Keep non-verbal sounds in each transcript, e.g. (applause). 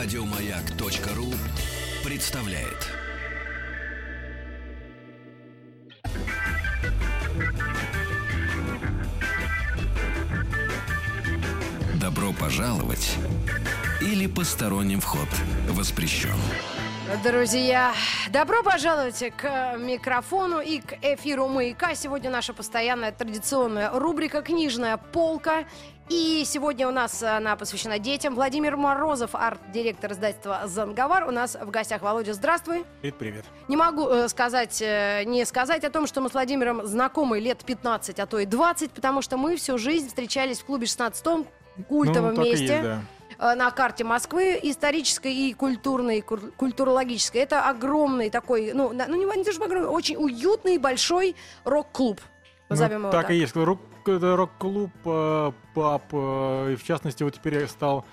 Радиомаяк.ру представляет. Добро пожаловать или посторонним вход воспрещен. Друзья, добро пожаловать к микрофону и к эфиру «Маяка». Сегодня наша постоянная традиционная рубрика «Книжная полка». И сегодня у нас она посвящена детям. Владимир Морозов, арт-директор издательства «Занговар». У нас в гостях. Володя, здравствуй. Привет, привет. Не могу э, сказать, э, не сказать о том, что мы с Владимиром знакомы лет 15, а то и 20, потому что мы всю жизнь встречались в клубе 16 культовом ну, месте. есть, да. Э, на карте Москвы исторической и культурной, культурологической. Это огромный такой, ну, ну не, не то чтобы огромный, очень уютный большой рок-клуб. Назовем Ну, его так, так. и есть. Рок, рок-клуб э, ПАП. э, и в частности, вот теперь стал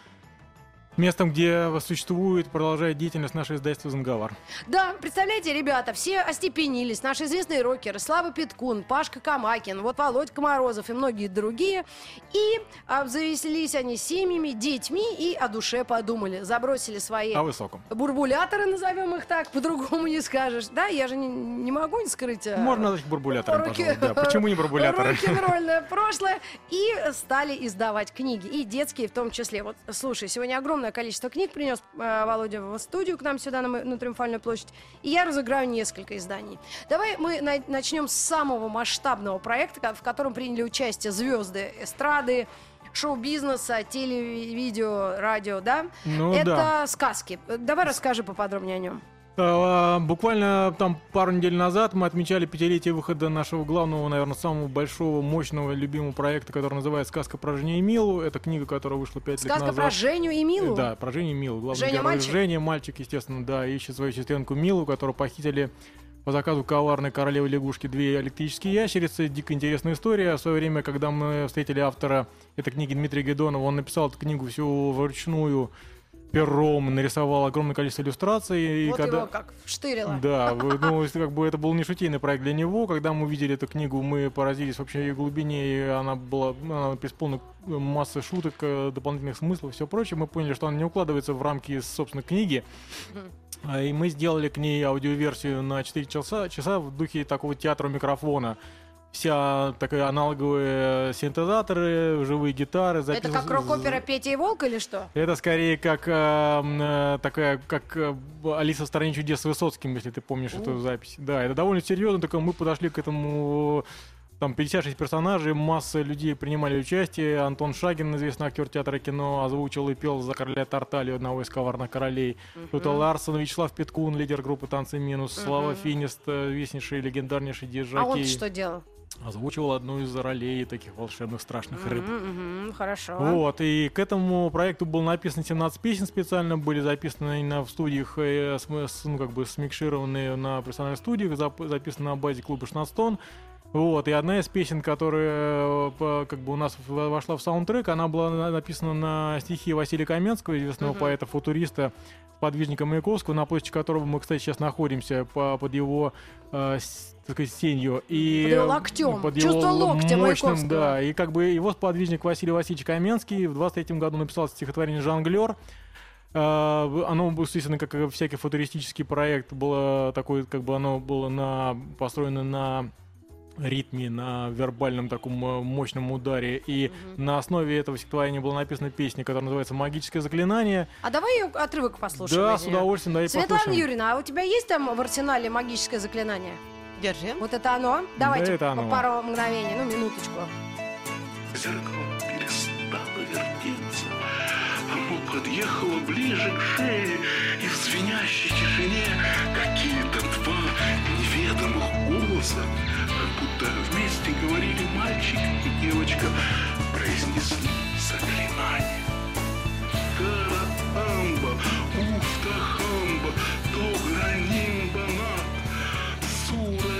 местом, где существует, продолжает деятельность наше издательство «Занговар». Да, представляете, ребята, все остепенились. Наши известные рокеры Слава Петкун, Пашка Камакин, вот Володька Морозов и многие другие. И обзавелись они семьями, детьми и о душе подумали. Забросили свои О высоком. бурбуляторы, назовем их так, по-другому не скажешь. Да, я же не, не могу не скрыть. а, Можно назвать бурбулятором, руки- пожалуйста. Да, почему не бурбуляторы? Рок-н-ролльное прошлое. И стали издавать книги. И детские в том числе. Вот, слушай, сегодня огромное количество книг принес э, Володя в студию к нам сюда, на, на Триумфальную площадь. И я разыграю несколько изданий. Давай мы на- начнем с самого масштабного проекта, в котором приняли участие звезды эстрады, шоу-бизнеса, телевидео, радио, да? Ну Это да. сказки. Давай расскажи поподробнее о нем. А, Буквально там пару недель назад мы отмечали пятилетие выхода нашего главного, наверное, самого большого, мощного, любимого проекта, который называется «Сказка про Женю и Милу». Это книга, которая вышла пять лет Сказка назад. про Женю и Милу. Да, про Женю и Милу. Главный Женя герой мальчик? Женя, мальчик, естественно, да, ищет свою сестренку Милу, которую похитили по заказу коварной королевы лягушки две электрические ящерицы. Дико интересная история. В свое время, когда мы встретили автора этой книги Дмитрия Гедонова, он написал эту книгу всю вручную пером, нарисовал огромное количество иллюстраций. и Вот когда... его как вштырило. Да, (laughs) ну, как бы это был не шутейный проект для него. Когда мы увидели эту книгу, мы поразились вообще ее глубине, и она была она преисполнена массы шуток, э, дополнительных смыслов и все прочее. Мы поняли, что она не укладывается в рамки, собственно, книги. А, И мы сделали к ней аудиоверсию на 4 часа, часа в духе такого театра микрофона. Вся такая аналоговые синтезаторы, живые гитары. Это запис- как рок-опера Петя и Волк или что? это скорее как э, э, такая, как э, Алиса в стране чудес с Высоцким, если ты помнишь эту запись. Да, это довольно серьезно, только мы подошли к этому там 56 персонажей, масса людей принимали участие. Антон Шагин, известный актер театра и кино, озвучил и пел за короля Тарталью, одного из коварных королей. Тут Ларсон, Вячеслав Петкун, лидер группы «Танцы минус», Слава Финист, э, известнейший, легендарнейший диджей. А он что делал? Озвучивал одну из ролей таких волшебных страшных рыб. Мгм, мгм, хорошо. Вот, и к этому проекту было написано 17 песен специально, были записаны на, в студиях, э, ну, как бы смикшированные на профессиональных студиях, зап- записаны на базе клуба 16 тонн. Вот, и одна из песен, которая э, как бы у нас вошла в саундтрек, она была на- написана на стихи Василия Каменского, известного Мгм. поэта-футуриста, подвижника Маяковского, на площади которого мы, кстати, сейчас находимся по- под его э, с- так сказать, сенью. И Под его локтем. под Чувство его локтя мощным, да, и как бы его сподвижник Василий Васильевич Каменский в 23 году написал стихотворение «Жонглер». Э, Оно, естественно, как всякий футуристический проект, было такое, как бы оно было на, построено на ритме, на вербальном таком э, мощном ударе. И на основе этого стихотворения была написана песня, которая называется «Магическое заклинание». А давай ее отрывок послушаем. да, с удовольствием, да, и Светлана послушаем. Юрьевна, а у тебя есть там в арсенале магическое заклинание? Держи. Вот это оно? Давайте это по оно. пару мгновений, ну минуточку. Зеркало перестало вертеться, Оно подъехало ближе к шее, И в звенящей тишине Какие-то два неведомых голоса, Будто вместе говорили мальчик и девочка, Произнесли заклинание. Караамба, уфтахамба, тогранимбанат, Сура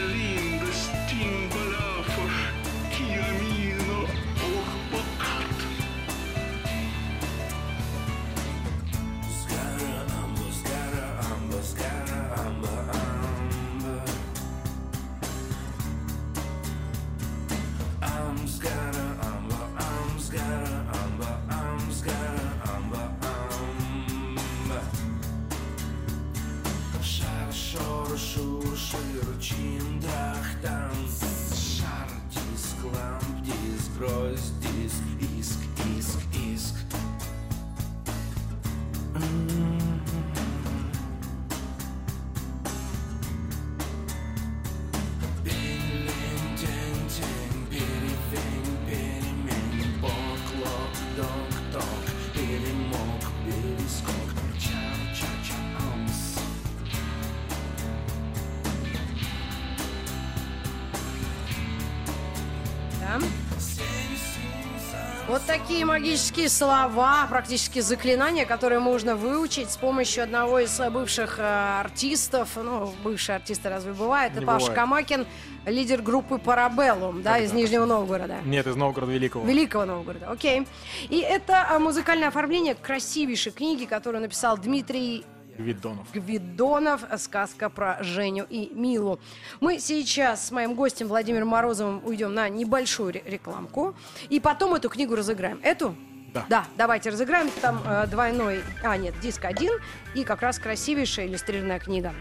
Вот такие магические слова, практически заклинания, которые можно выучить с помощью одного из бывших э, артистов. Ну, бывшие артисты разве бывает? Это Не Паша бывает. Камакин, лидер группы Парабеллум, да, из Нижнего Новгорода. Нет, из Новгорода Великого. Великого Новгорода, окей. И это а, музыкальное оформление красивейшей книги, которую написал Дмитрий Видонов. Гвидонов «Сказка про Женю и Милу». Мы сейчас с моим гостем Владимиром Морозовым уйдем на небольшую ре- рекламку, и потом эту книгу разыграем. Эту? Да. Да, давайте разыграем. Там э, двойной, а нет, диск один, и как раз красивейшая иллюстрированная книга.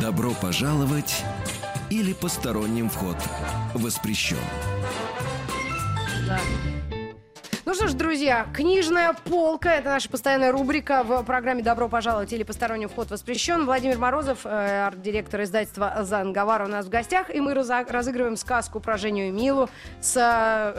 Добро пожаловать или посторонним вход воспрещен. Да. Ну что ж, друзья, книжная полка – это наша постоянная рубрика в программе «Добро пожаловать» или «Посторонний вход воспрещен». Владимир Морозов, э, арт-директор издательства «Занговар» у нас в гостях, и мы раза- разыгрываем сказку про Женю и Милу с э,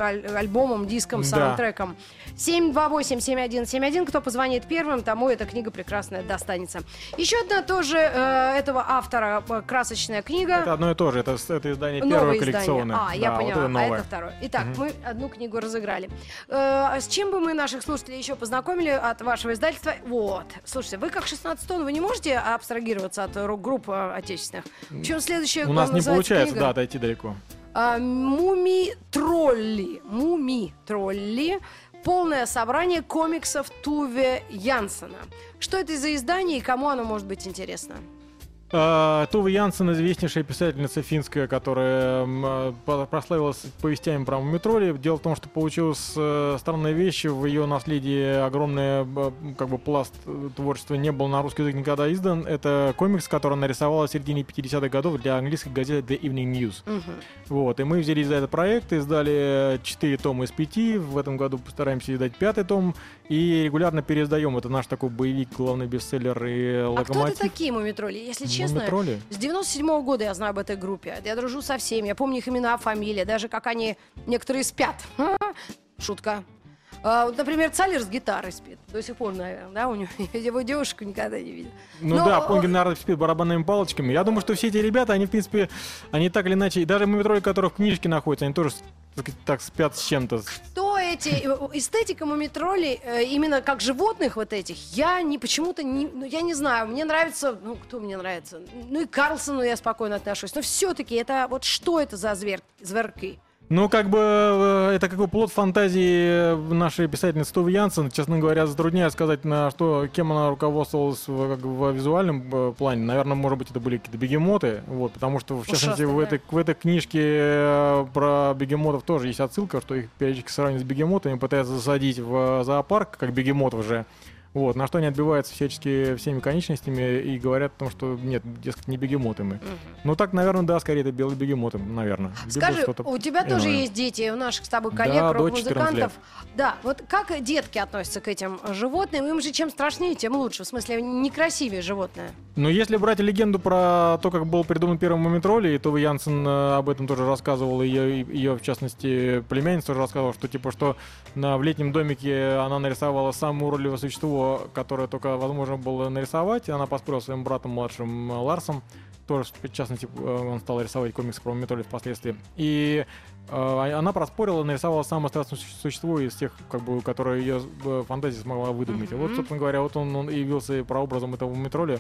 аль- альбомом, диском, Да. саундтреком. 728-7171. Кто позвонит первым, тому эта книга прекрасная достанется. Еще одна тоже э, этого автора э, красочная книга. Это одно и то же. Это, это издание Новое первое издание. коллекционное. А, я Да, вот поняла. это а это второе. Итак, мы одну книгу разыграли. Э, а с чем бы мы наших слушателей еще познакомили от вашего издательства? Вот. Слушайте, вы как 16 тонн, вы не можете абстрагироваться от рок-групп э, отечественных? Причем следующее У нас не получается, книга, да, отойти далеко. а, Муми-тролли. Муми-тролли. Полное собрание комиксов Туве Янсена. Что это за издание и кому оно может быть интересно? А, Тува Янсен, известнейшая писательница финская, которая а, прославилась повестями про Мумитроли. Дело в том, что получилась э, странная вещь. В ее наследии огромный как бы пласт э, творчества не был на русский язык никогда издан. Это комикс, который она рисовала в середине 50-х годов для английской газеты The Evening News. Вот, и мы взялись за этот проект, издали 4 тома из 5. В этом году постараемся издать пятый том. И регулярно переиздаем. Это наш такой боевик, главный бестселлер и А кто локомотив. это такие мумитроли? Если честно, Мумитроли? с 97 года я знаю об этой группе. Я дружу со всеми. Я помню их имена, фамилии, даже как они некоторые спят. (laughs) Шутка. А, вот, например, Цалер с гитарой спит. До сих пор, наверное, да, у него (laughs) его девушку никогда не видел. Ну Но, да, Понгин, наверное, спит барабанными палочками. Я думаю, что все эти ребята, они, в принципе, они так или иначе, и даже мумитроли, которые в книжке находятся, они тоже так, спят с чем-то. Кто эти э, эстетика мумитролей э, именно как животных вот этих? Я не почему-то не, ну я не знаю. Мне нравится, ну кто мне нравится? Ну и Карлсону я спокойно отношусь. Но все-таки это вот что это за зверь, зверки? Ну, как бы, э, это как бы плод фантазии нашей писательницы Тувы Янсен. Честно говоря, затрудняюсь сказать, на что, кем она руководствовалась в, как в визуальном э, плане. Наверное, может быть, это были какие-то бегемоты, вот, потому что, в частности, в этой, в этой книжке э, про бегемотов тоже есть отсылка, что их периодически сравнивают с бегемотами, пытаются засадить в зоопарк, как бегемотов же. Вот, на что они отбиваются всячески всеми конечностями и говорят о том, что нет, дескать, не бегемоты мы. Ну так, наверное, да, скорее это белые бегемоты, наверное. Скажи, у тебя тоже иное. есть дети, у наших с тобой Да, коллег, дочь рок-музыкантов. 14 Да, вот как детки относятся к этим животным? Им же чем страшнее, тем лучше. В смысле, некрасивее животное. Но если брать легенду про то, как был придуман первый Мумитроли, и Това Янсен э, об этом тоже рассказывала, ее, ее, в частности, племянница тоже рассказывала, что типа, что на, в летнем домике она нарисовала самое уродливое существо, которое только возможно было нарисовать. Она поспорила своим братом младшим э, Ларсом, тоже, в частности, э, он стал рисовать комикс про Мумитроли впоследствии. И э, она проспорила, нарисовала самое страшное суще- существо из тех, как бы, которые ее э, фантазия смогла выдумать. И вот, собственно говоря, вот он, он и явился прообразом этого Мумитроля, э,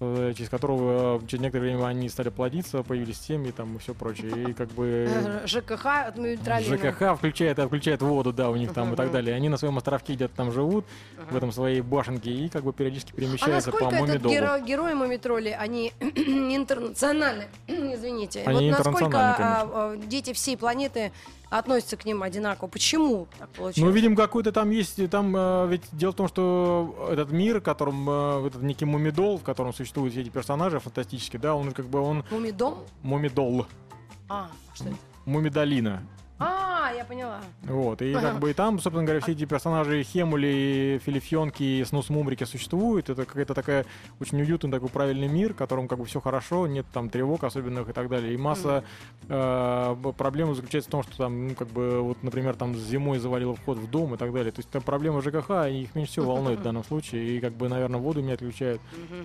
через которого э, через некоторое время они стали плодиться, появились семьи там и все прочее. И как бы Э, ЖКХ от. ЖКХ включает, включает воду, да, у них там и так далее. Они на своем островке где-то там живут, в этом своей башенке, и как бы периодически А перемещаются по Мумидолу. геро- герои Мумитроли, они (clears throat) интернациональны? (clears throat) Извините. Они вот насколько а, а, дети всей планеты относятся к ним одинаково? Почему так Ну, получилось? видим, какой-то там есть, там э, ведь дело в том, что этот мир, в котором э, этот некий мумидол, в котором существуют все эти персонажи фантастические, да, он как бы он Мумидом? мумидол. А, что это? Мумидолина. Я поняла. Вот, и как бы и там, собственно говоря, все эти персонажи Хемули, Филифьонки, Снус Мумрики существуют. Это какая-то такая очень уютный такой правильный мир, в котором как бы все хорошо, нет там тревог особенных и так далее. И масса э, проблем заключается в том, что там, ну, как бы, вот, например, там зимой завалило вход в дом и так далее. То есть там проблемы ЖКХ, они их меньше всего волнуют в (laughs) данном случае. И как бы, наверное, воду не отключают.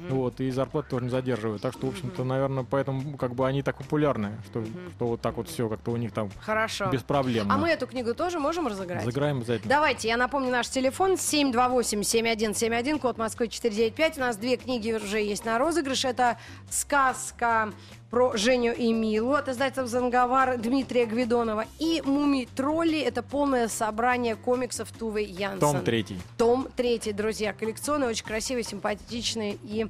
Вот, и зарплату тоже не задерживают. Так что, в общем-то, наверное, поэтому как бы они так популярны, что, что вот так вот все как-то у них там Хорошо. без проблем. А мы эту книгу тоже можем разыграть? Заиграем обязательно. Давайте, я напомню наш телефон 728-7171, код Москвы 495. У нас две книги уже есть на розыгрыш. Это сказка про Женю и Милу от издательства «Занговар» Дмитрия Гвидонова. И «Мумий-тролли» — это полное собрание комиксов Тувы Янсен. Том третий. Том третий, друзья. Коллекционный, очень красивый, симпатичный и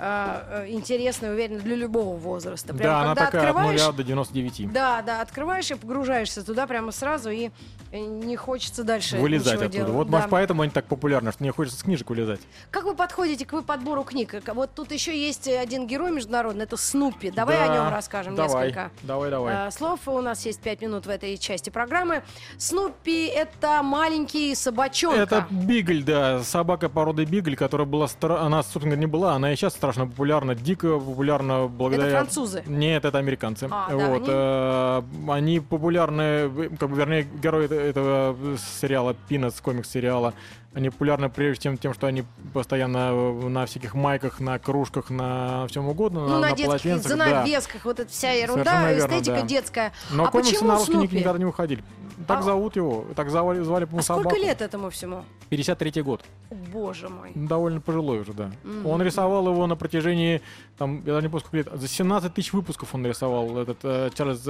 э, э, интересный, уверен, для любого возраста. Прям, да, она такая от открываешь, 0 до 99. да, да, открываешь и погружаешься туда прямо сразу, и э, не хочется дальше Вылезать оттуда. делать. Вот, Да. может, поэтому они так популярны, что мне хочется с книжек вылезать. Как вы подходите к подбору книг? К- Вот тут еще есть один герой международный, это Снупи. Давай Да, о нем расскажем давай, несколько. Давай, давай. э, слов. У нас есть пять минут в этой части программы. Снупи — это маленький собачонка. Это Бигль, да, собака породы Бигль, которая была, стра- она, собственно не была, она и сейчас страшно популярна, дико популярна благодаря... Это французы. Нет, это американцы. А, да, вот, они- э, они популярны, э, как бы, вернее, герои это- этого сериала, Пинас, комикс-сериала, они популярны прежде всего тем, что они постоянно на всяких майках, на кружках, на всем угодно, Ну, на, на детских полотенцах, да. занавесках, вот эта вся ерунда, верно, эстетика да. детская. Но а комиксы почему на русский ник- Снупи? никогда не выходили. Так А- зовут его, так звали, звали по-моему, А сколько собаку. лет этому всему? 53 год. О, Боже мой. Ну, Довольно пожилой уже, да. Мгм. Он рисовал его на протяжении, там, я даже не помню, сколько лет, за 17 тысяч выпусков он рисовал, этот э, Чарльз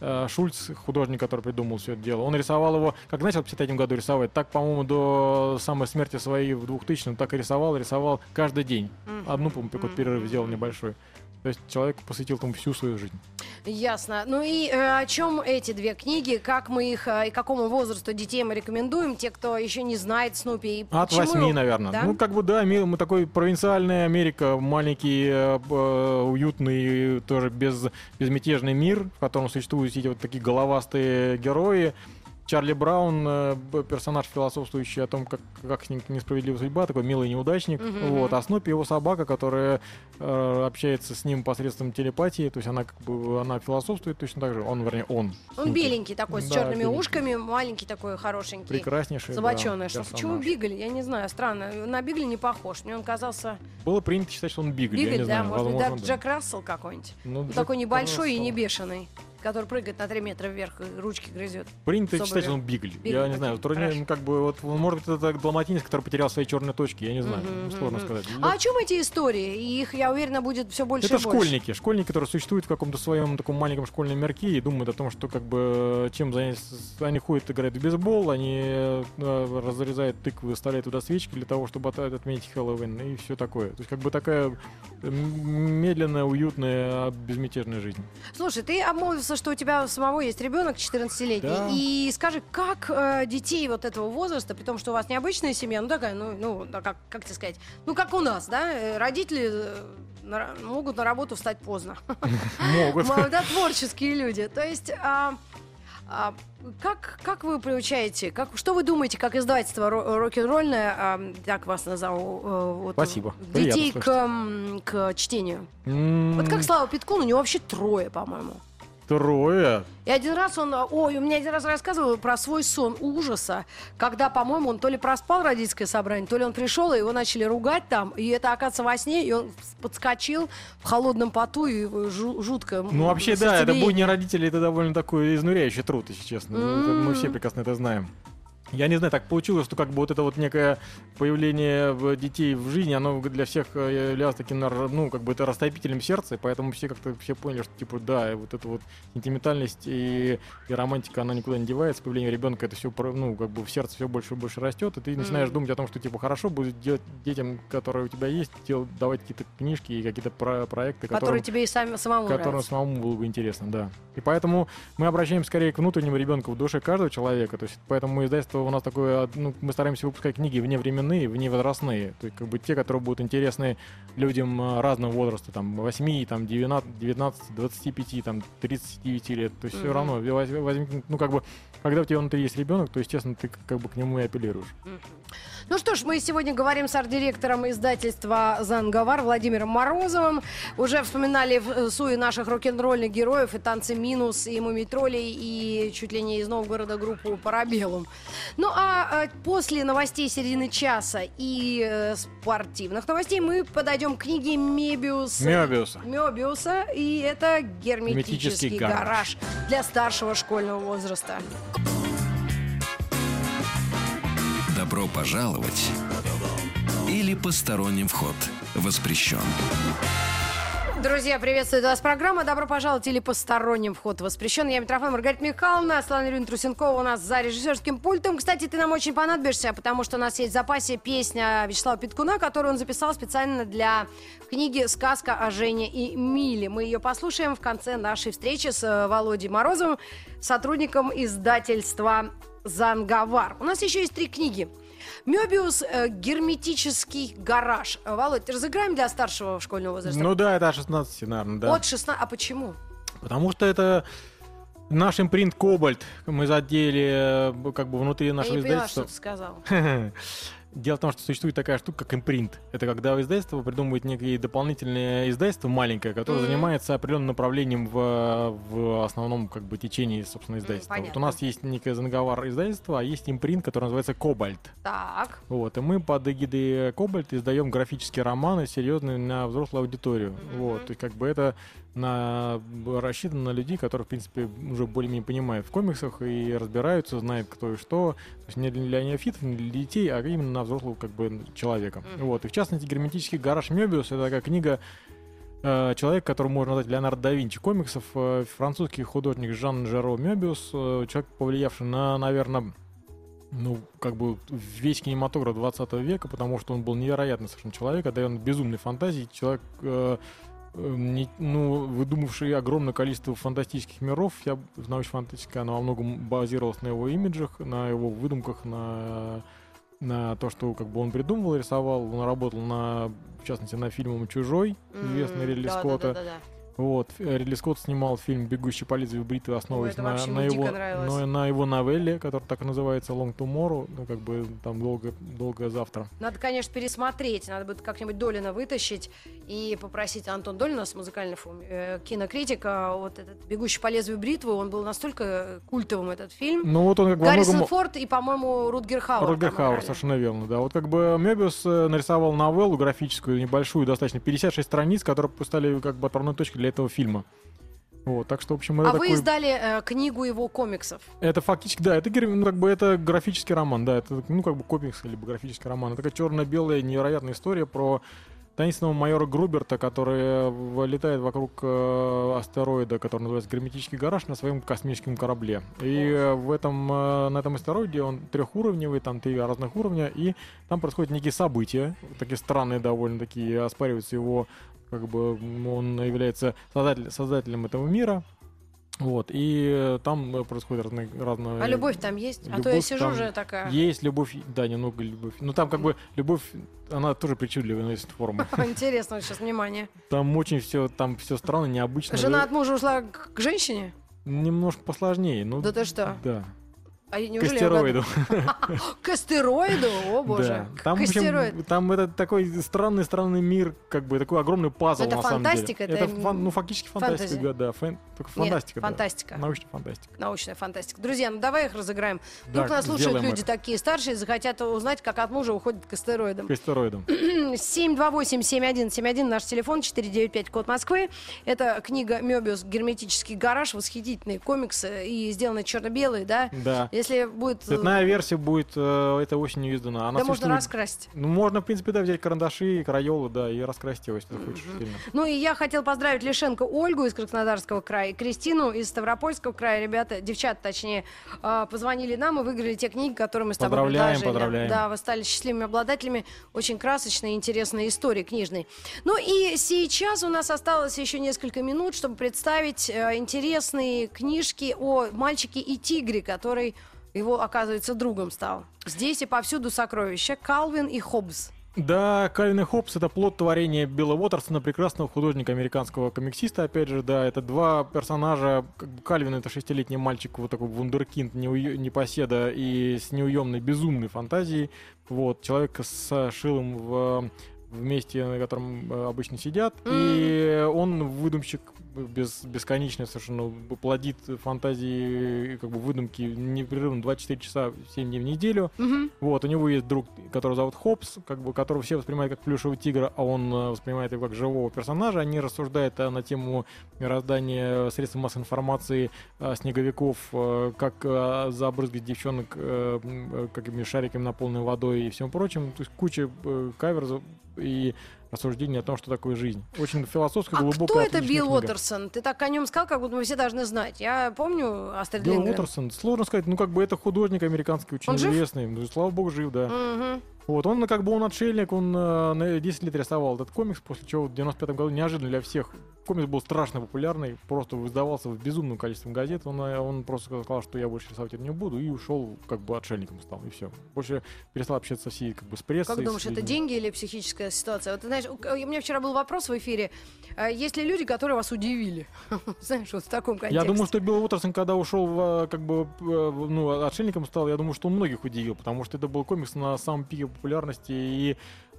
э, Шульц, художник, который придумал все это дело. Он рисовал его, как начал в 53 году рисовать, так, по-моему, до самой смерти своей в 2000 так и рисовал, рисовал каждый день. Мгм. Одну, по-моему, Мгм. перерыв сделал небольшой. То есть человек посвятил тому всю свою жизнь. Ясно. Ну и э, о чем эти две книги? Как мы их э, и какому возрасту детей мы рекомендуем? Те, кто еще не знает Снупи. И От восьми, наверное. Да? Ну, как бы, да, ми- мы такой провинциальная Америка, маленький, э, э, уютный, тоже без, безмятежный мир, в котором существуют эти вот такие головастые герои. Чарли Браун, э, персонаж, философствующий о том, как, как с ним несправедлива судьба, такой милый неудачник. Мгм. Вот. А Снупи его собака, которая э, общается с ним посредством телепатии, то есть она как бы она философствует точно так же. Он, вернее, он. Он Снупи. беленький такой, с Да, черными беленький. ушками, маленький такой, хорошенький. Прекраснейший. да. Что, персонаж. почему Бигль? Я не знаю, странно. На Бигль не похож. Мне он казался Было принято считать, что он Бигль. Бигль, да, знаю, может быть, да. Джек Рассел какой-нибудь. Ну, Ну, Джек такой небольшой и Рассел. не бешеный, который прыгает на 3 метра вверх и ручки грызет. Принято Соболев. считать, что он бигль. Бигль, я не знаю, вроде, хорошо. ну, как бы, вот, он, может быть, это далматинец, который потерял свои черные точки, я не знаю, ну, сложно мгм. сказать. А о чем эти истории? И их, я уверена, будет все больше это и больше. школьники, школьники, которые существуют в каком-то своем таком маленьком школьном мирке и думают о том, что как бы чем заняться. Они ходят, играют в бейсбол, они э, разрезают тыквы, вставляют туда свечки для того, чтобы от- отметить Хэллоуин и все такое. То есть как бы такая медленная, уютная, безмятежная жизнь. Слушай, ты обмолвился, что у тебя самого есть ребенок 14-летний. Да. И скажи, как э, детей вот этого возраста, при том, что у вас необычная семья, ну такая, ну, ну да, как, как тебе сказать, ну как у нас, да, э, родители э, на могут на работу встать поздно. Могут. Да, творческие люди. То есть... а, а, как, как вы приучаете, как, что вы думаете, как издательство ро- рок-н-ролльное, а, так вас назову, э, вот, Спасибо. детей Приятно к, к чтению? М, Вот как Слава Питкун, у него вообще трое, по-моему. Трое. И один раз он, ой, у меня один раз рассказывал про свой сон ужаса, когда, по-моему, он то ли проспал родительское собрание, то ли он пришел, и его начали ругать там, и это, оказывается, во сне, и он подскочил в холодном поту, и жу- жутко. Ну, вообще, да, это будни родителей, это довольно такой изнуряющий труд, если честно. Это Мы все прекрасно это знаем. Я не знаю, так получилось, что как бы вот это вот некое появление детей в жизни, оно для всех э, являлось таким, ну, как бы это растопителем сердца, и поэтому все как-то все поняли, что, типа, да, вот эта вот сентиментальность и, и романтика, она никуда не девается, появление ребенка, это все, ну, как бы в сердце все больше и больше растет, и ты начинаешь Мгм. думать о том, что, типа, хорошо будет делать детям, которые у тебя есть, дел- давать какие-то книжки и какие-то про- проекты, Которые которым тебе и сами, самому нравятся. самому было бы интересно, да. И поэтому мы обращаемся скорее к внутреннему ребенку в душе каждого человека. То есть поэтому издательство у нас такое, ну, мы стараемся выпускать книги вневременные, вневозрастные. То есть, как бы те, которые будут интересны людям э, разного возраста, там, 8, там, 19, 19 25, там, 39 лет. То есть все Мгм. равно воз- возникнет, ну, как бы, когда у тебя внутри есть ребенок, то, естественно, ты как бы к нему и апеллируешь. Ну что ж, мы сегодня говорим с арт-директором издательства «Занговар» Владимиром Морозовым. Уже вспоминали в э, суе наших рок-н-ролльных героев и танцы «Минус», и «Мумитролей», и чуть ли не из Новгорода группу «Парабеллум». Ну а э, после новостей середины часа и э, спортивных новостей мы подойдем к книге «Мебиус». Мёбиуса. Мёбиуса, и это герметический Герметический гараж. гараж. для старшего школьного возраста. Добро пожаловать или посторонним вход воспрещен. Друзья, приветствую вас. Программа «Добро пожаловать» или «Посторонним вход воспрещен». Я Митрофан Маргарита Михайловна, Светлана Юрьевна Трусенкова у нас за режиссерским пультом. Кстати, ты нам очень понадобишься, потому что у нас есть в запасе песня Вячеслава Питкуна, которую он записал специально для книги «Сказка о Жене и Миле». Мы ее послушаем в конце нашей встречи с э, Володей Морозовым, сотрудником издательства «Занговар». У нас еще есть три книги. Мёбиус э, герметический гараж. Володь, разыграем для старшего школьного возраста? Ну да, это от 16, наверное, да. От 16. А почему? Потому что это наш импринт Кобальт. Мы задели э, как бы внутри нашего Я не поняла, что издательства. ты сказал. (laughs) Дело в том, что существует такая штука, как импринт. Это когда издательство придумывает некие дополнительные издательство маленькое, которое Мгм. занимается определенным направлением в, в основном как бы течении, собственно, издательства. вот понятно. у нас есть некое занговар издательство, а есть импринт, который называется Кобальт. Так. Вот, и мы под эгидой Кобальт издаем графические романы серьезные на взрослую аудиторию. Вот, то есть как бы это на, рассчитано на людей, которые, в принципе, уже более-менее понимают в комиксах и разбираются, знают кто и что. То есть не для неофитов, не для детей, а именно на взрослого как бы человека. Мгм. Вот, и в частности, «Герметический гараж Мёбиус» — это такая книга э, человек, которого можно назвать Леонардо да Винчи комиксов, э, французский художник Жан Жеро Мёбиус, э, человек, повлиявший на, наверное, ну, как бы весь кинематограф 20 века, потому что он был невероятный совершенно человек, одарен безумной фантазией, человек, э, не- ну, выдумавший огромное количество фантастических миров. Я научно фантастика, она во многом базировалась на его имиджах, на его выдумках, на на то, что как бы он придумывал, рисовал, он работал на, в частности, на фильмом «Чужой», известный М, Ридли да, Скотта. да, да, да. Вот, э, Ридли Скотт снимал фильм «Бегущий по лезвию бритвы», основываясь на, на его, но- на его новелле, которая так и называется «Long Tomorrow», ну, как бы там долго, долгое завтра. Надо, конечно, пересмотреть. Надо будет как-нибудь Долина вытащить и попросить Антон Долин, у нас музыкальный фу- э, кинокритик, а вот этот «Бегущий по лезвию бритвы», он был настолько культовым, этот фильм. Ну, вот он как бы Гаррисон многом... Форд и, по-моему, Рутгер Хауэр. Рутгер Хауэр, совершенно верно, да. Вот как бы Мебиус э, нарисовал новеллу графическую, небольшую, достаточно, 56 страниц, которые стали как бы отправной точкой для этого фильма. Вот, так что, в общем, это А вы такой... издали э, книгу его комиксов. Это фактически, да, это ну, как бы это графический роман, да, это ну как бы комикс либо графический роман. Это такая черно-белая невероятная история про таинственного майора Груберта, который летает вокруг э, астероида, который называется Герметический гараж, на своем космическом корабле. И э, в этом, э, на этом астероиде он трехуровневый, там три разных уровня, и там происходят некие события, такие странные довольно такие, оспариваются его, как бы он является создатель- создателем этого мира. Вот, и э, там э, происходит разные, разные... А любовь там есть? а то я любовь сижу уже такая. Есть любовь, да, немного любовь. Ну там как бы любовь, она тоже причудливая, есть форма. (laughs) Интересно сейчас, внимание. Там очень все, там все странно, необычно. Жена от мужа ушла к к женщине? Немножко посложнее. Ну, Да ты что? Да. А К астероиду. (laughs) К астероиду? О, боже. Да. Там, в общем, там это такой странный, странный мир, как бы такой огромный пазл Это на самом фантастика, деле. это Это фан- ну фактически фантастика, да, фэн- только Нет, фантастика, да. фантастика. Научная фантастика. Научная фантастика. Друзья, ну давай их разыграем. Вдруг Да, нас слушают люди их. такие старшие, захотят узнать, как от мужа уходит к астероидам. К астероидам. (clears throat) 728-7171, наш телефон, 495, код Москвы. Это книга «Мёбиус. Герметический гараж». Восхитительные комиксы и сделаны черно-белые, да? Да. Если будет... э, Цветная версия будет э, этой осенью издана. Она да можно раскрасить. Ну, можно, в принципе, да, взять карандаши, крайолы, да, и раскрасить его, если ты хочешь сильно. Ну и я хотел поздравить Лишенко Ольгу из Краснодарского края и Кристину из Ставропольского края. Ребята, девчата, точнее, э, позвонили нам и выиграли те книги, которые мы с тобой Поздравляем, предложили. поздравляем. Да, вы стали счастливыми обладателями очень красочной и интересной истории книжной. Ну и сейчас у нас осталось еще несколько минут, чтобы представить э, интересные книжки о мальчике и тигре, который его, оказывается, другом стал. Здесь и повсюду сокровища Калвин и Хоббс. Да, Кальвин и Хопс это плод творения Билла Уотерсона, прекрасного художника, американского комиксиста. Опять же, да, это два персонажа. Кальвин это шестилетний мальчик, вот такой вундеркинд, непоседа и с неуемной безумной фантазией. Вот, человек с шилом в в месте, на котором э, обычно сидят, и он выдумщик без, бесконечно совершенно плодит фантазии, как бы выдумки непрерывно 24 часа 7 дней в неделю. Мгм. Вот, у него есть друг, которого зовут Хопс, как бы, которого все воспринимают как плюшевого тигра, а он э, воспринимает его как живого персонажа. Они рассуждают э, на тему мироздания средств массовой информации, снеговиков, как забрызгать девчонок какими шариками, наполненной водой и всем прочим. То есть куча каверзов и рассуждений о том, что такое жизнь. Очень философская, А глубокая, кто это Билл книга. Уотерсон? Ты так о нем сказал, как будто мы все должны знать. Я помню Астрид Билл Линдгрен. Уотерсон, сложно сказать, ну как бы это художник американский, очень Он жив? известный. Ну, слава богу, жив, да. Мгм. Вот, он как бы он отшельник, он э, на 10 лет рисовал этот комикс, после чего в 95 году неожиданно для всех комикс был страшно популярный, просто издавался в безумном количестве газет, он, э, он просто сказал, что я больше рисовать это не буду, и ушел как бы отшельником стал, и все. Больше перестал общаться всей как бы с прессой. Как думаешь, это деньги или психическая ситуация? Вот ты знаешь, у меня вчера был вопрос в эфире. А Есть ли люди, которые вас удивили? (laughs) Знаешь, вот в таком контексте. Я думаю, что Билл Уотерсон, когда ушел э, как бы, ну, отшельником стал, я думаю, что он многих удивил, потому что это был комикс на самом пике популярности, и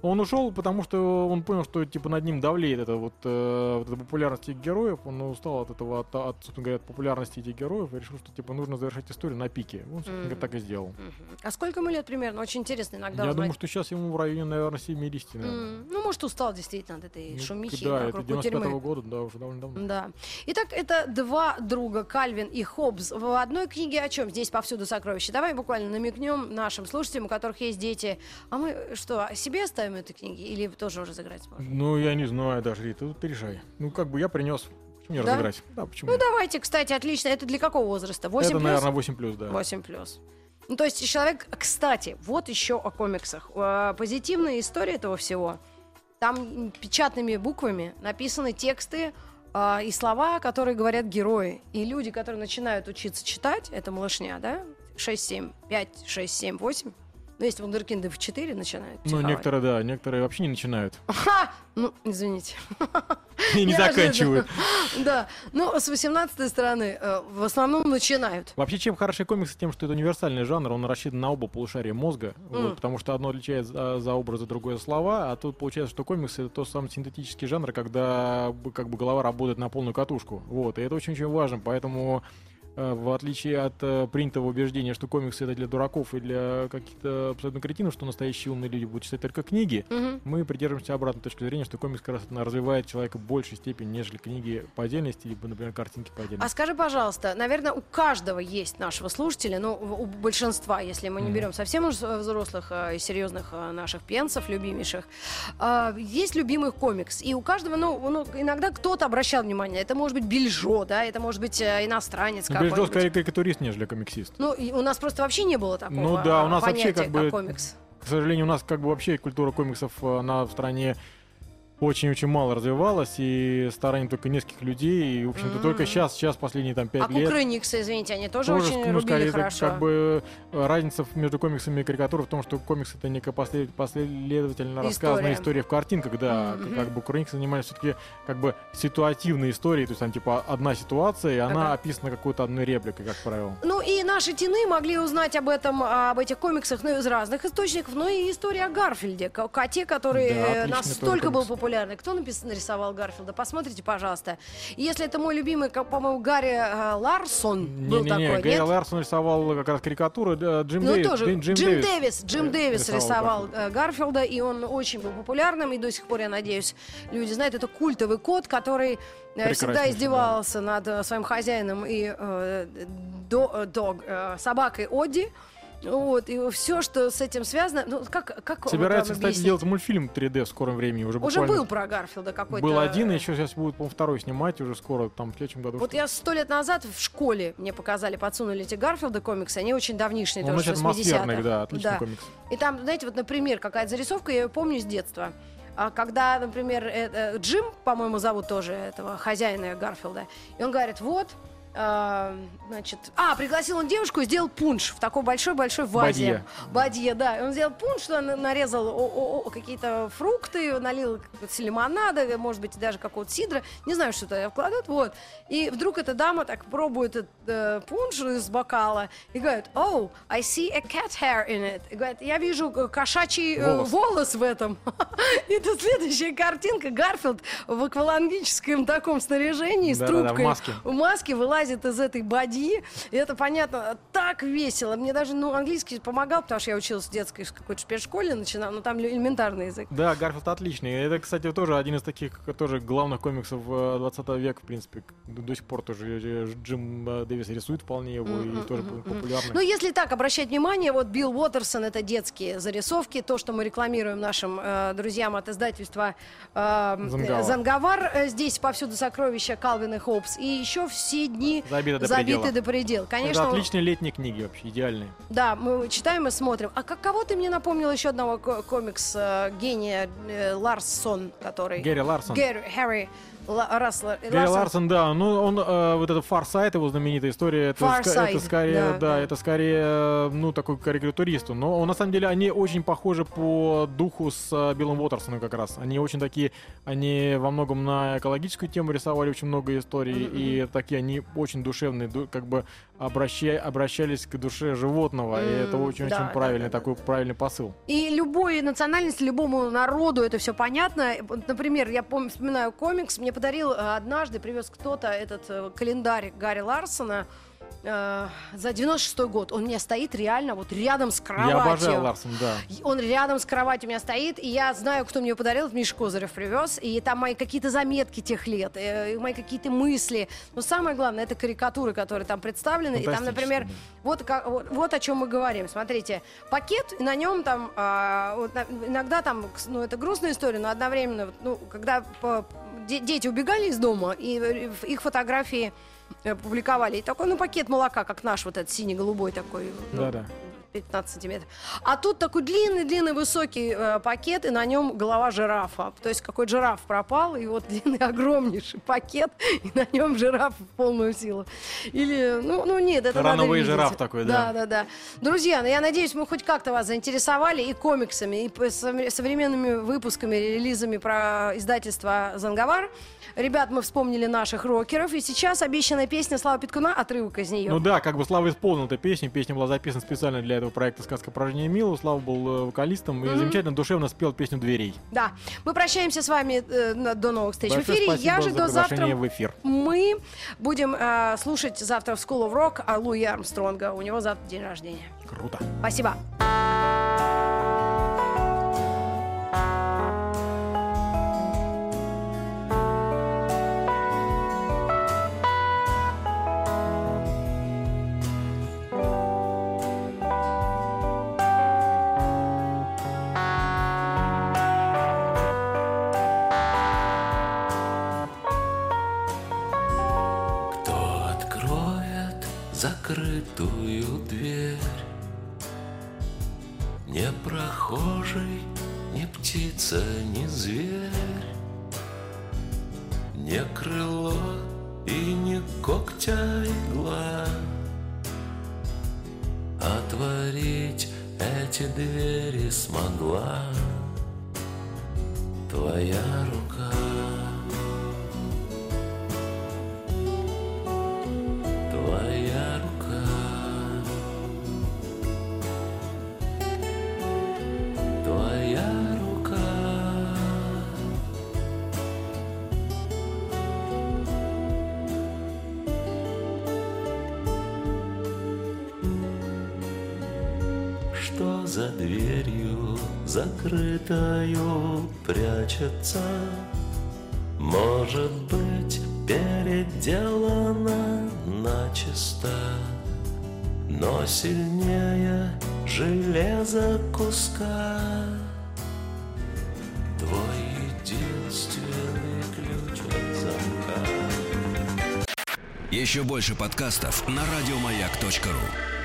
он ушел, потому что он понял, что типа над ним давлеет это вот, э, вот эта популярность этих героев, он устал от этого, от, от, собственно говоря, от популярности этих героев, и решил, что типа нужно завершать историю на пике. Он, Мгм. так и сделал. Мгм. А сколько ему лет примерно? Очень интересно иногда я узнать. думаю, что сейчас ему в районе, наверное, 70, наверное. М, Ну, может, устал действительно от этой Ну, шумихи да, это вокруг 95 тюрьмы. года, да, уже довольно давно. Да. Итак, это два друга, Кальвин и Хоббс. В одной книге о чем? Здесь повсюду сокровища. Давай буквально намекнем нашим слушателям, у которых есть дети. А мы что, себе оставим эту книги или тоже разыграть сможем? Ну, я не знаю даже, Рита, тут ты решай. Ну, как бы я принес. Почему не Да? разыграть? Да, почему? Ну, давайте, кстати, отлично. Это для какого возраста? 8 это, плюс? наверное, 8 плюс, да. 8 плюс. Ну, то есть человек, кстати, вот еще о комиксах. Э, Позитивная история этого всего. Там печатными буквами написаны тексты э, и слова, которые говорят герои. И люди, которые начинают учиться читать, это малышня, да? 6, 7, 5, 6, 7, 8. Ну, если вундеркинды в 4 начинают Ну, психовать. некоторые, да, некоторые вообще не начинают. Ха! Ну, извините. И не заканчивают. (laughs) Да. Ну, с 18 стороны э, в основном начинают. Вообще, чем хороши комиксы, тем, что это универсальный жанр, он рассчитан на оба полушария мозга, потому что одно отличает за, за образы, другое слова, а тут получается, что комиксы это тот самый синтетический жанр, когда как бы голова работает на полную катушку, вот, и это очень-очень важно, поэтому в отличие от э, принятого убеждения, что комиксы это для дураков и для каких-то абсолютно кретинов, что настоящие умные люди будут читать только книги, Мгм. мы придерживаемся обратной точки зрения, что комикс как раз развивает человека в большей степени, нежели книги по отдельности, либо, например, картинки по отдельности. А скажи, пожалуйста, наверное, у каждого есть нашего слушателя, ну, у большинства, если мы не берем совсем уж взрослых э, и серьезных э, наших пенсов, любимейших, а, есть любимый комикс. И у каждого, ну, ну, иногда кто-то обращал внимание. Это может быть бельжо, да, это может быть э, иностранец Ну, Какой-нибудь. скорее карикатурист, нежели комиксист. Ну, и у нас просто вообще не было такого Ну да, у нас вообще как бы- комикс. К сожалению, у нас как бы вообще культура комиксов, э, она в стране очень-очень мало развивалась, и старанием только нескольких людей, и, в общем-то, М. только сейчас, сейчас, последние там пять А лет... кукрыниксы, извините, они тоже, тоже, очень ну, рубили скорее, хорошо. как бы э, разница между комиксами и карикатурой в том, что комикс это некая послед- последовательно рассказанная История. история в картинках, да, Мгм. как бы кукрыниксы занимались все-таки как бы ситуативной историей, то есть там типа одна ситуация, и она Ага. описана какой-то одной репликой, как правило. Ну и наши тины могли узнать об этом, об этих комиксах, ну, из разных источников, но и история о Гарфилде, ко- коте, который Да, э, настолько был комикс. Популярный. Кто нарисовал Гарфилда? Посмотрите, пожалуйста. Если это мой любимый, как, по-моему, Гарри э, Ларсон был Не-не-не, такой, Гэри нет? Ларсон рисовал как раз карикатуры, да, Джим Ну, Дэвис. тоже Джим, Джим, Джим Дэвис. Джим э, Дэвис рисовал рисовал Гарфилда. э, Гарфилда, и он очень был популярным, и до сих пор, я надеюсь, люди знают, это культовый кот, который всегда издевался над э, своим хозяином и э, до- э, дог, э, собакой Одди. Вот, и все, что с этим связано, ну, как, как вот Собирается, вам кстати, делать мультфильм 3D в скором времени. Уже, Уже был про Гарфилда какой-то. Был один, и еще сейчас будет, по-моему, второй снимать уже скоро, там, в следующем году. Вот я сто лет назад в школе мне показали, подсунули эти Гарфилда комиксы, они очень давнишние, Он тоже очень 80-х. атмосферный, да, отличный Да. комикс. И там, знаете, вот, например, какая-то зарисовка, я ее помню с детства. А Когда, например, э, э, Джим, по-моему, зовут тоже этого хозяина Гарфилда, и он говорит, вот, значит, а, пригласил он девушку и сделал пунш в такой большой-большой вазе. Бадье, да. И Он сделал пунш, он нарезал какие-то фрукты, налил лимонада, может быть, даже какого-то сидра. Не знаю, что туда вкладывают, вот. И вдруг эта дама так пробует этот э, пунш из бокала и говорит, oh, I see a cat hair in it. И говорит, я вижу э, кошачий э, Волос. волос в этом. (laughs) И тут следующая картинка. Гарфилд в аквалангическом таком снаряжении с Да-да-да, в трубкой. маске. В маске вылазит из этой бадьи. И это, понятно, так весело. Мне даже, ну, английский помогал, потому что я училась в детской какой-то спецшколе, начинала, но там элементарный язык. Да, Гарфилд отличный. Это, кстати, тоже один из таких э, тоже главных комиксов э, 20 века, в принципе. До сих пор тоже э, Джим э, Дэвис рисует вполне его и тоже популярный. Ну, если так обращать внимание, вот Билл Уотерсон это детские зарисовки, то, что мы рекламируем нашим э, друзьям от издательства э, Зангавар. Зангавар. Э, Здесь повсюду сокровища Калвин и Хоупс. И еще все дни Забиты до забиты предела. до предела. Конечно, Это отличные летние книги вообще, идеальные. Да, мы читаем и смотрим. А как кого ты мне напомнил еще одного ко- комикс э, гения э, Ларсон, который... Гэри Ларсон. Гэри, Харри Раслер. Гэри Ларсон, да, ну он э, вот этот Фарсайт, его знаменитая история, это, ска- это скорее, да, да, да. это скорее, э, ну такой карикатурист, но он, на самом деле они очень похожи по духу с э, Биллом Уотерсоном как раз. Они очень такие, они во многом на экологическую тему рисовали очень много историй и такие они очень душевные, ду- как бы обраща- обращались к душе животного, и это очень-очень да, да, правильный да, да. такой правильный посыл. И любой национальности, любому народу это все понятно. Например, я помню, вспоминаю комикс, мне подарил э, однажды, привез кто-то этот э, календарь Гарри Ларсона э, за 96 год. Он у меня стоит реально вот рядом с кроватью. Я обожаю Ларсон, да. Он рядом с кроватью у меня стоит, и я знаю, кто мне его подарил, это Миша Козырев привез, и там мои какие-то заметки тех лет, э, и мои какие-то мысли. Но самое главное, это карикатуры, которые там представлены. И там, например, вот, как- вот, вот о чем мы говорим. Смотрите, пакет, и на нем там, а, вот иногда там, ну, это грустная история, но одновременно, ну, когда по- де- дети убегали из дома, и э, их фотографии э, публиковали. И такой, ну, пакет молока, как наш вот этот синий-голубой такой. ну, Да-да. 15 сантиметров. А тут такой длинный-длинный высокий э, пакет, и на нем голова жирафа. То есть какой жираф пропал, и вот (laughs) длинный огромнейший пакет, и на нем жираф в полную силу. Или, ну, ну нет, это надо Рановый видеть. жираф такой, да. Да, да, да. Друзья, ну я надеюсь, мы хоть как-то вас заинтересовали и комиксами, и современными выпусками, релизами про издательство «Занговар». Ребят, мы вспомнили наших рокеров, и сейчас обещанная песня Слава Петкуна, отрывок из нее. Ну да, как бы Слава исполнил эту песню. Песня была записана специально для этого проекта «Сказка про Женю Милу». Слава был э, вокалистом и замечательно душевно спел песню «Дверей». Да, мы прощаемся с вами э, до новых встреч в Большое эфире. спасибо Я же до завтра. в эфир. Мы будем э, слушать завтра в School of Rock а Луи Армстронга. У него завтра день рождения. Круто. Спасибо. Рука. Твоя рука, твоя рука, что за дверью закрытою прячется может быть переделана начисто, но сильнее железа куска. Твой единственный ключ от замка. Еще больше подкастов на радиомаяк.ру.